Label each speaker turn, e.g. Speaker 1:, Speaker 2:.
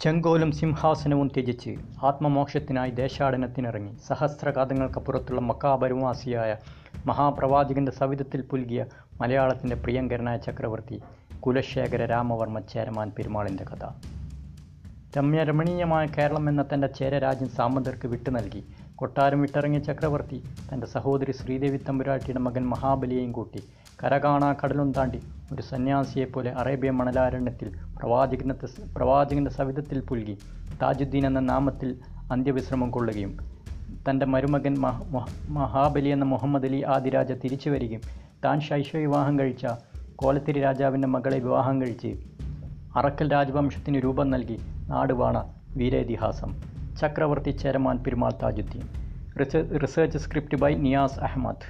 Speaker 1: ചെങ്കോലും സിംഹാസനവും ത്യജിച്ച് ആത്മമോക്ഷത്തിനായി ദേശാടനത്തിനിറങ്ങി. സഹസ്രകാതങ്ങൾക്കപ്പുറത്തുള്ള മക്കാപരവാസിയായ മഹാപ്രവാചകന്റെ സവിധത്തിൽ പുൽകിയ മലയാളത്തിന്റെ പ്രിയങ്കരനായ ചക്രവർത്തി കുലശേഖര രാമവർമ്മ ചേരമാൻ പെരുമാളിന്റെ കഥ. രമ്യരമണീയമായ കേരളം എന്ന തന്റെ ചേരരാജ്യം സാമന്തർക്ക് വിട്ടു നൽകി കൊട്ടാരം വിട്ടിറങ്ങിയ ചക്രവർത്തി തന്റെ സഹോദരി ശ്രീദേവി തമ്പുരാട്ടിയുടെ മകൻ മഹാബലിയെയും കൂട്ടി കരകാണാ കടലും താണ്ടി ഒരു സന്യാസിയെപ്പോലെ അറേബ്യ മണലാരണ്യത്തിൽ പ്രവാചകനത്തെ പ്രവാചകന്റെ സവിധത്തിൽ പുൽകി താജുദ്ദീൻ എന്ന നാമത്തിൽ അന്ത്യവിശ്രമം കൊള്ളുകയും തന്റെ മരുമകൻ മഹ മഹ- മഹാബലി എന്ന മുഹമ്മദ് അലി ആദിരാജ തിരിച്ചു വരികയും താൻ ശൈശവ വിവാഹം കഴിച്ച കോലത്തിരി രാജാവിന്റെ മകളെ വിവാഹം കഴിച്ച് അറക്കൽ രാജവംശത്തിന് രൂപം നൽകി നാടുവാണ വീരേതിഹാസം. Chakravarthi Cheraman Perumal Tajuddin research script by Niyas Ahammed